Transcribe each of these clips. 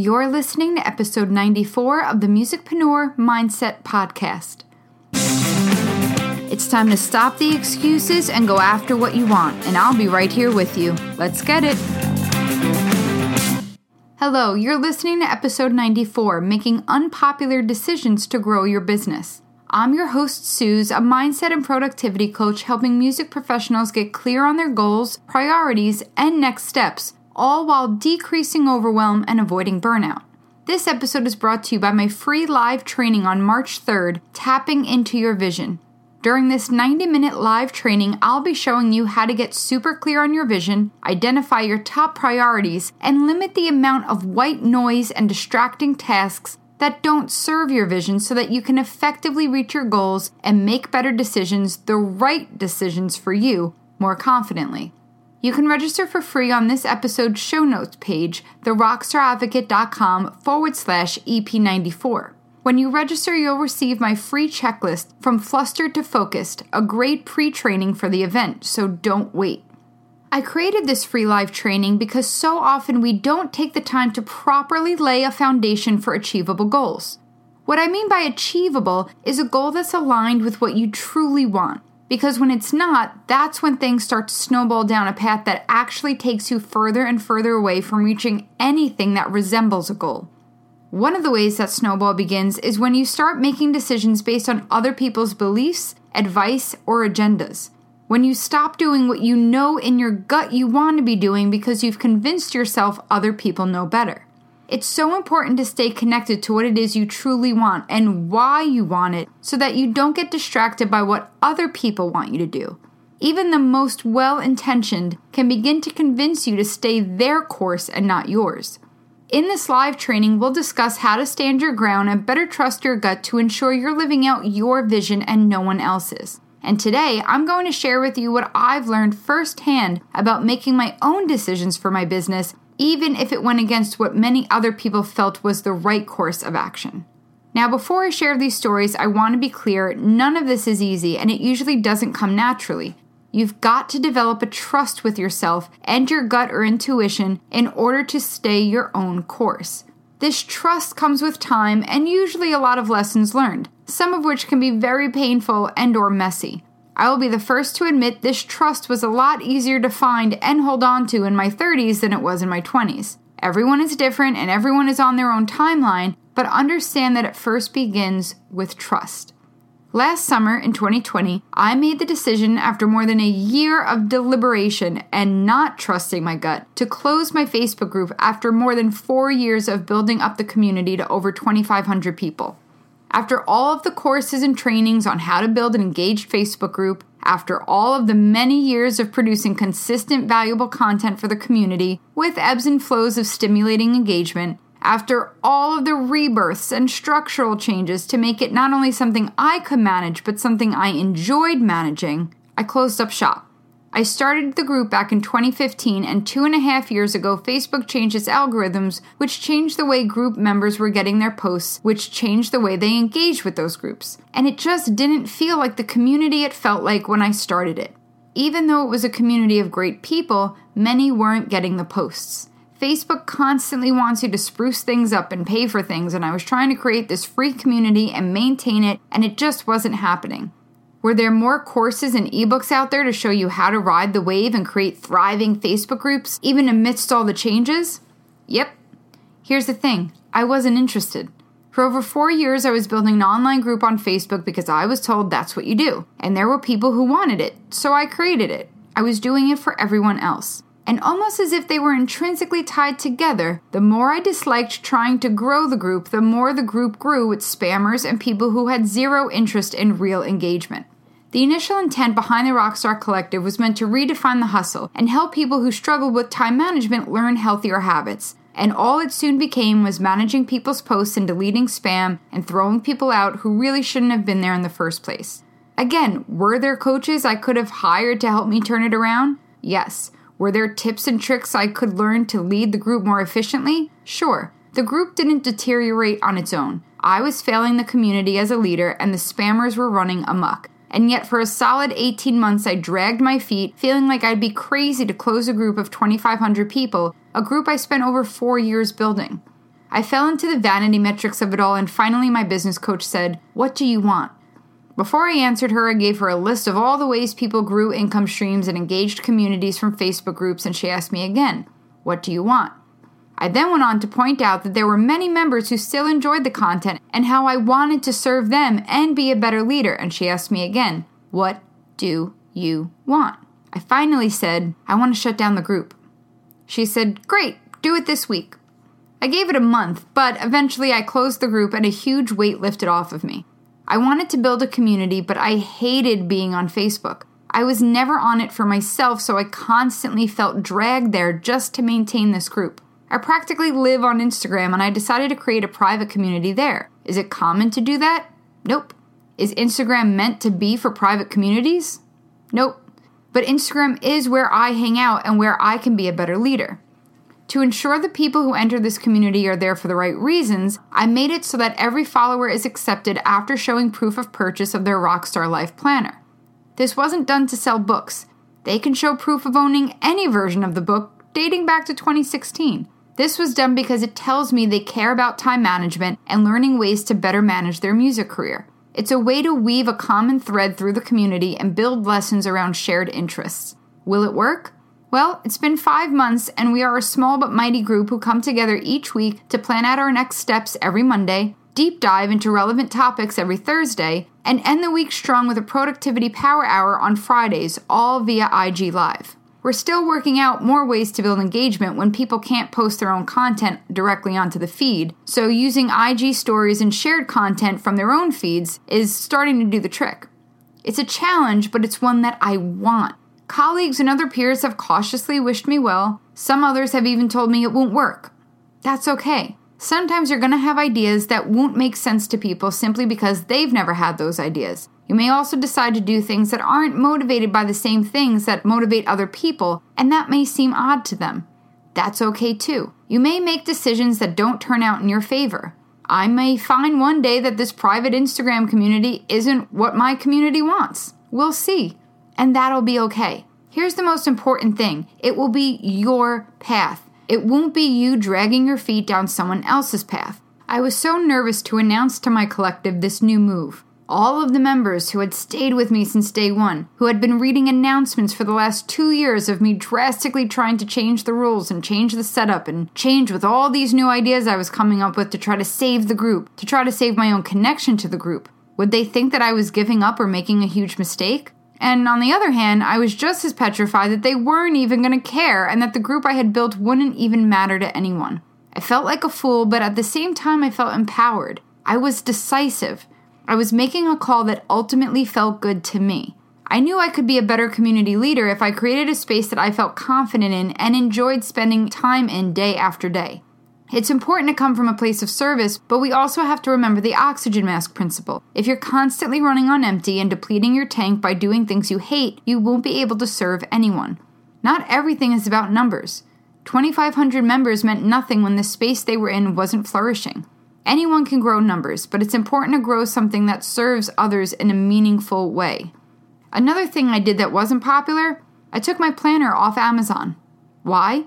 You're listening to episode 94 of the Musicpreneur Mindset Podcast. It's time to stop the excuses and go after what you want, and I'll be right here with you. Let's get it. Hello, you're listening to episode 94 Making Unpopular Decisions to Grow Your Business. I'm your host, Suze, a mindset and productivity coach helping music professionals get clear on their goals, priorities, and next steps all while decreasing overwhelm and avoiding burnout. This episode is brought to you by my free live training on March 3rd, Tapping into Your Vision. During this 90 minute live training, I'll be showing you how to get super clear on your vision, identify your top priorities, and limit the amount of white noise and distracting tasks that don't serve your vision so that you can effectively reach your goals and make better decisions, the right decisions for you, more confidently. You can register for free on this episode's show notes page, therockstaradvocate.com forward slash EP94. When you register, you'll receive my free checklist from flustered to focused, a great pre training for the event, so don't wait. I created this free live training because so often we don't take the time to properly lay a foundation for achievable goals. What I mean by achievable is a goal that's aligned with what you truly want. Because when it's not, that's when things start to snowball down a path that actually takes you further and further away from reaching anything that resembles a goal. One of the ways that snowball begins is when you start making decisions based on other people's beliefs, advice, or agendas. When you stop doing what you know in your gut you want to be doing because you've convinced yourself other people know better. It's so important to stay connected to what it is you truly want and why you want it so that you don't get distracted by what other people want you to do. Even the most well intentioned can begin to convince you to stay their course and not yours. In this live training, we'll discuss how to stand your ground and better trust your gut to ensure you're living out your vision and no one else's. And today, I'm going to share with you what I've learned firsthand about making my own decisions for my business even if it went against what many other people felt was the right course of action. Now, before I share these stories, I want to be clear none of this is easy, and it usually doesn't come naturally. You've got to develop a trust with yourself and your gut or intuition in order to stay your own course. This trust comes with time and usually a lot of lessons learned, some of which can be very painful and or messy. I will be the first to admit this trust was a lot easier to find and hold on to in my 30s than it was in my 20s. Everyone is different and everyone is on their own timeline, but understand that it first begins with trust. Last summer in 2020, I made the decision after more than a year of deliberation and not trusting my gut to close my Facebook group after more than four years of building up the community to over 2,500 people. After all of the courses and trainings on how to build an engaged Facebook group, after all of the many years of producing consistent, valuable content for the community with ebbs and flows of stimulating engagement, after all of the rebirths and structural changes to make it not only something I could manage, but something I enjoyed managing, I closed up shop. I started the group back in 2015, and two and a half years ago, Facebook changed its algorithms, which changed the way group members were getting their posts, which changed the way they engaged with those groups. And it just didn't feel like the community it felt like when I started it. Even though it was a community of great people, many weren't getting the posts. Facebook constantly wants you to spruce things up and pay for things, and I was trying to create this free community and maintain it, and it just wasn't happening. Were there more courses and ebooks out there to show you how to ride the wave and create thriving Facebook groups, even amidst all the changes? Yep. Here's the thing I wasn't interested. For over four years, I was building an online group on Facebook because I was told that's what you do. And there were people who wanted it, so I created it. I was doing it for everyone else. And almost as if they were intrinsically tied together, the more I disliked trying to grow the group, the more the group grew with spammers and people who had zero interest in real engagement. The initial intent behind the Rockstar Collective was meant to redefine the hustle and help people who struggled with time management learn healthier habits. And all it soon became was managing people's posts and deleting spam and throwing people out who really shouldn't have been there in the first place. Again, were there coaches I could have hired to help me turn it around? Yes. Were there tips and tricks I could learn to lead the group more efficiently? Sure. The group didn't deteriorate on its own. I was failing the community as a leader, and the spammers were running amok. And yet, for a solid 18 months, I dragged my feet, feeling like I'd be crazy to close a group of 2,500 people, a group I spent over four years building. I fell into the vanity metrics of it all, and finally, my business coach said, What do you want? Before I answered her, I gave her a list of all the ways people grew income streams and engaged communities from Facebook groups, and she asked me again, What do you want? I then went on to point out that there were many members who still enjoyed the content and how I wanted to serve them and be a better leader, and she asked me again, What do you want? I finally said, I want to shut down the group. She said, Great, do it this week. I gave it a month, but eventually I closed the group and a huge weight lifted off of me. I wanted to build a community, but I hated being on Facebook. I was never on it for myself, so I constantly felt dragged there just to maintain this group. I practically live on Instagram and I decided to create a private community there. Is it common to do that? Nope. Is Instagram meant to be for private communities? Nope. But Instagram is where I hang out and where I can be a better leader. To ensure the people who enter this community are there for the right reasons, I made it so that every follower is accepted after showing proof of purchase of their Rockstar Life Planner. This wasn't done to sell books. They can show proof of owning any version of the book dating back to 2016. This was done because it tells me they care about time management and learning ways to better manage their music career. It's a way to weave a common thread through the community and build lessons around shared interests. Will it work? Well, it's been five months, and we are a small but mighty group who come together each week to plan out our next steps every Monday, deep dive into relevant topics every Thursday, and end the week strong with a productivity power hour on Fridays, all via IG Live. We're still working out more ways to build engagement when people can't post their own content directly onto the feed, so using IG stories and shared content from their own feeds is starting to do the trick. It's a challenge, but it's one that I want. Colleagues and other peers have cautiously wished me well. Some others have even told me it won't work. That's okay. Sometimes you're going to have ideas that won't make sense to people simply because they've never had those ideas. You may also decide to do things that aren't motivated by the same things that motivate other people, and that may seem odd to them. That's okay too. You may make decisions that don't turn out in your favor. I may find one day that this private Instagram community isn't what my community wants. We'll see and that'll be okay. Here's the most important thing it will be your path. It won't be you dragging your feet down someone else's path. I was so nervous to announce to my collective this new move. All of the members who had stayed with me since day one, who had been reading announcements for the last two years of me drastically trying to change the rules and change the setup and change with all these new ideas I was coming up with to try to save the group, to try to save my own connection to the group. Would they think that I was giving up or making a huge mistake? And on the other hand, I was just as petrified that they weren't even going to care and that the group I had built wouldn't even matter to anyone. I felt like a fool, but at the same time, I felt empowered. I was decisive. I was making a call that ultimately felt good to me. I knew I could be a better community leader if I created a space that I felt confident in and enjoyed spending time in day after day. It's important to come from a place of service, but we also have to remember the oxygen mask principle. If you're constantly running on empty and depleting your tank by doing things you hate, you won't be able to serve anyone. Not everything is about numbers. 2,500 members meant nothing when the space they were in wasn't flourishing. Anyone can grow numbers, but it's important to grow something that serves others in a meaningful way. Another thing I did that wasn't popular, I took my planner off Amazon. Why?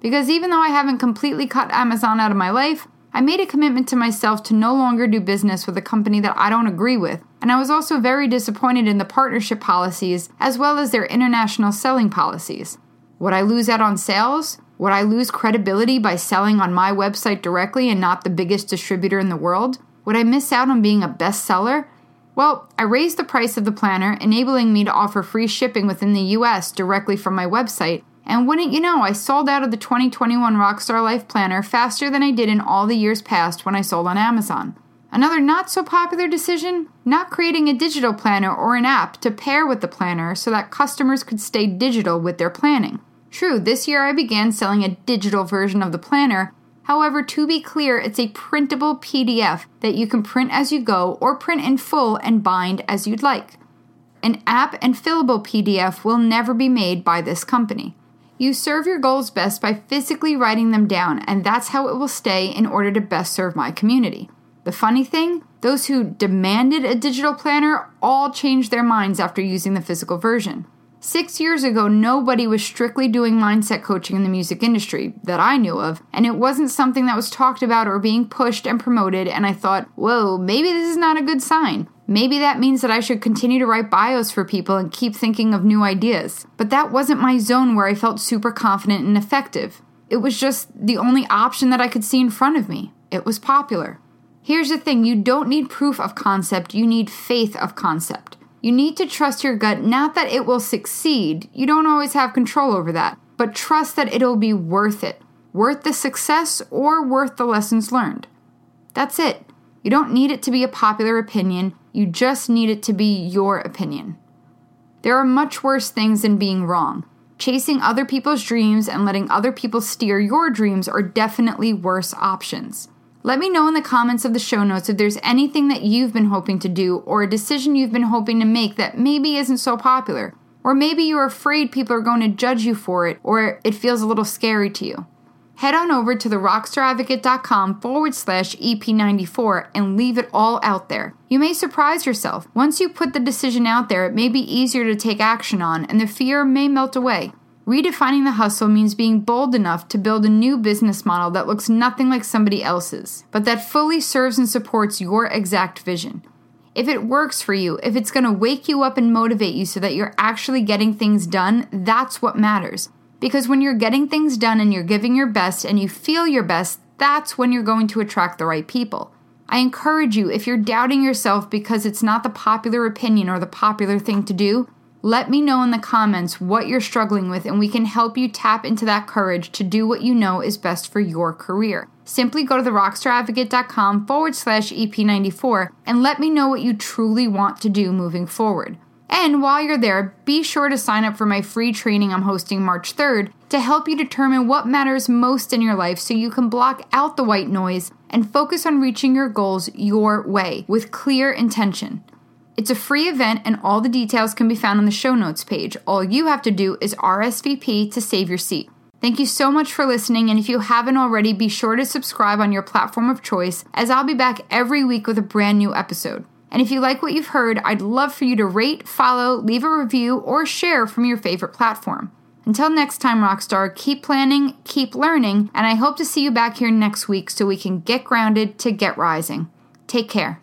Because even though I haven't completely cut Amazon out of my life, I made a commitment to myself to no longer do business with a company that I don't agree with, and I was also very disappointed in the partnership policies as well as their international selling policies. Would I lose out on sales? Would I lose credibility by selling on my website directly and not the biggest distributor in the world? Would I miss out on being a bestseller? Well, I raised the price of the planner, enabling me to offer free shipping within the US directly from my website, and wouldn't you know, I sold out of the 2021 Rockstar Life Planner faster than I did in all the years past when I sold on Amazon. Another not so popular decision not creating a digital planner or an app to pair with the planner so that customers could stay digital with their planning. True, this year I began selling a digital version of the planner. However, to be clear, it's a printable PDF that you can print as you go or print in full and bind as you'd like. An app and fillable PDF will never be made by this company. You serve your goals best by physically writing them down, and that's how it will stay in order to best serve my community. The funny thing, those who demanded a digital planner all changed their minds after using the physical version. Six years ago, nobody was strictly doing mindset coaching in the music industry that I knew of, and it wasn't something that was talked about or being pushed and promoted. And I thought, whoa, maybe this is not a good sign. Maybe that means that I should continue to write bios for people and keep thinking of new ideas. But that wasn't my zone where I felt super confident and effective. It was just the only option that I could see in front of me. It was popular. Here's the thing you don't need proof of concept, you need faith of concept. You need to trust your gut, not that it will succeed. You don't always have control over that, but trust that it'll be worth it. Worth the success or worth the lessons learned. That's it. You don't need it to be a popular opinion, you just need it to be your opinion. There are much worse things than being wrong. Chasing other people's dreams and letting other people steer your dreams are definitely worse options. Let me know in the comments of the show notes if there's anything that you've been hoping to do or a decision you've been hoping to make that maybe isn't so popular. Or maybe you're afraid people are going to judge you for it or it feels a little scary to you. Head on over to therockstaradvocate.com forward slash EP94 and leave it all out there. You may surprise yourself. Once you put the decision out there, it may be easier to take action on and the fear may melt away. Redefining the hustle means being bold enough to build a new business model that looks nothing like somebody else's, but that fully serves and supports your exact vision. If it works for you, if it's going to wake you up and motivate you so that you're actually getting things done, that's what matters. Because when you're getting things done and you're giving your best and you feel your best, that's when you're going to attract the right people. I encourage you, if you're doubting yourself because it's not the popular opinion or the popular thing to do, let me know in the comments what you're struggling with, and we can help you tap into that courage to do what you know is best for your career. Simply go to therockstaradvocate.com forward slash EP94 and let me know what you truly want to do moving forward. And while you're there, be sure to sign up for my free training I'm hosting March 3rd to help you determine what matters most in your life so you can block out the white noise and focus on reaching your goals your way with clear intention. It's a free event, and all the details can be found on the show notes page. All you have to do is RSVP to save your seat. Thank you so much for listening, and if you haven't already, be sure to subscribe on your platform of choice, as I'll be back every week with a brand new episode. And if you like what you've heard, I'd love for you to rate, follow, leave a review, or share from your favorite platform. Until next time, Rockstar, keep planning, keep learning, and I hope to see you back here next week so we can get grounded to get rising. Take care.